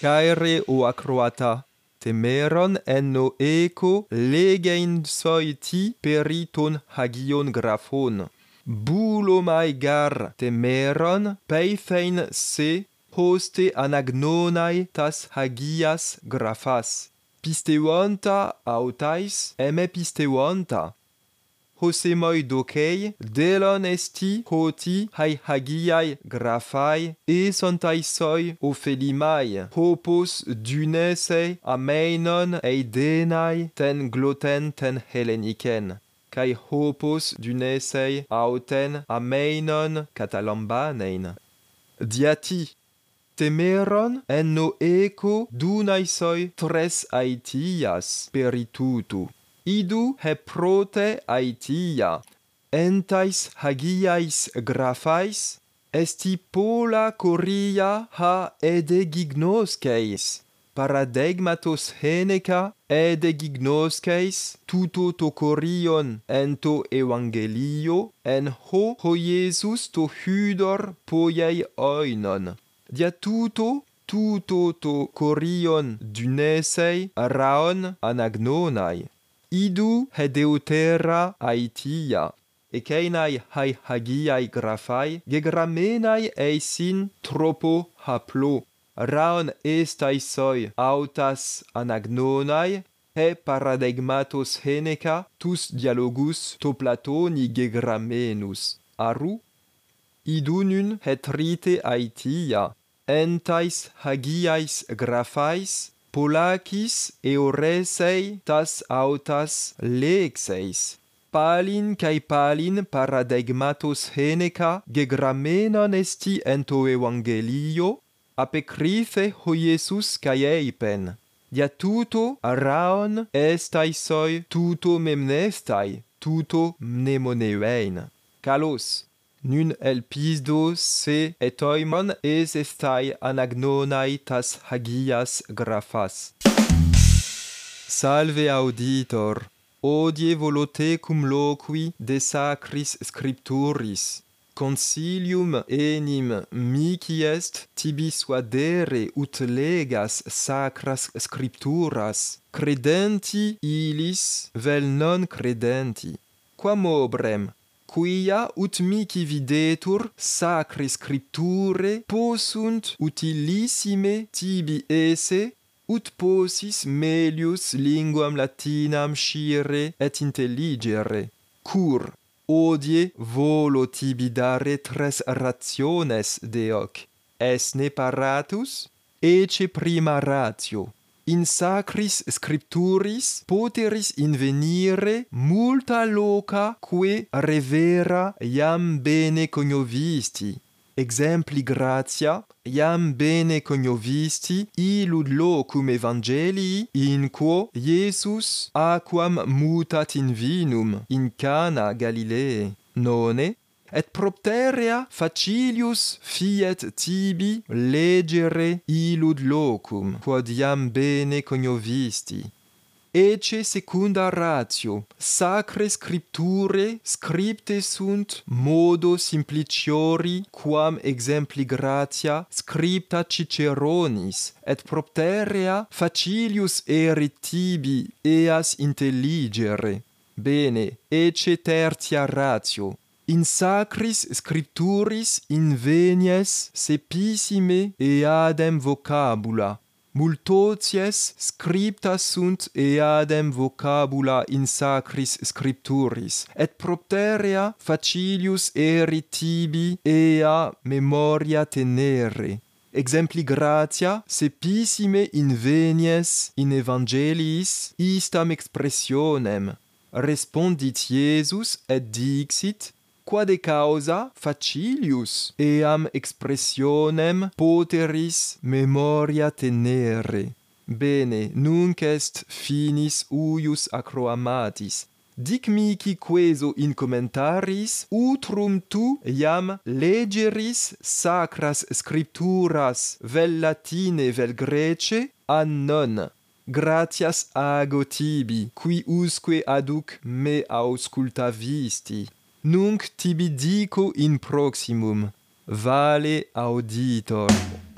caere o acroata temeron enno eco legein soiti periton hagion graphon. Bulomai gar temeron peifein se hoste anagnonai tas hagias graphas. Pisteuanta autais eme pisteuanta hosemoi dokei, delon esti hoti hai hagiai grafai, e sontaisoi ofelimai, hopos dunese ameinon eidenai ten gloten ten heleniken. Kai hopos dunese auten ameinon catalambanein. Diati, temeron en no eco dunaisoi tres aetias peritutu idu heprote aitia, entais hagiais graphais esti pola coria ha edegignosceis, paradigmatos heneca edegignosceis tuto to corion en to evangelio en ho ho Iesus to hudor poiei oinon. Dia tuto tuto to corion dunesei raon anagnonai idu hedeutera aitia, ekeinai hai hagiai graphai, gegramenai eisin tropo haplo, raon estaisoi autas anagnonai, he paradigmatos heneca tus dialogus to platoni gegramenus. Aru, idunun hetrite aitia, entais hagiais graphais, Polakis euresei tas autas lexeis. Palin kai palin paradigmatos Heneca gegramenon esti ento evangelio, apecrife ho Iesus kai eipen. Dia tuto araon estai soi tuto memnestai, tuto mnemoneuein. Kalos, Nun elpizdu se etoimon es estai anagnonai tas hagias graphas. Salve auditor, odie volote cum loqui de sacris scripturis. Consilium enim mici est tibi suadere ut legas sacras scripturas, credenti ilis vel non credenti. Quam obrem quia ut mihi videtur sacri scripture possunt utilissime tibi esse ut possis melius linguam latinam scire et intelligere. Cur odie volo tibi dare tres rationes de hoc esne paratus? Ece prima ratio in sacris scripturis poteris invenire multa loca que revera iam bene cognovisti exempli gratia iam bene cognovisti illud locum evangelii in quo Iesus aquam mutat in vinum in Cana Galileae none et propterea facilius fiet tibi legere illud locum, quod iam bene cognovisti Ece secunda ratio, sacre scripture scripte sunt modo simpliciori quam exempli gratia scripta Ciceronis, et propterea facilius erit tibi eas intelligere. Bene, ece tertia ratio, in sacris scripturis invenies sepissime eadem vocabula. Multoties scripta sunt eadem vocabula in sacris scripturis et propterea facilius erit tibi ea memoria tenere. Exempli gratia sepissime invenies in evangeliis istam expressionem. Respondit Iesus et dixit quade causa facilius eam expressionem poteris memoria tenere. Bene, nunc est finis uius acroamatis, dic mihi queso in commentaris utrum tu iam legeris sacras scripturas vel latine vel grece annon gratias ago tibi qui usque aduc me auscultavisti nunc tibi dico in proximum, vale auditor.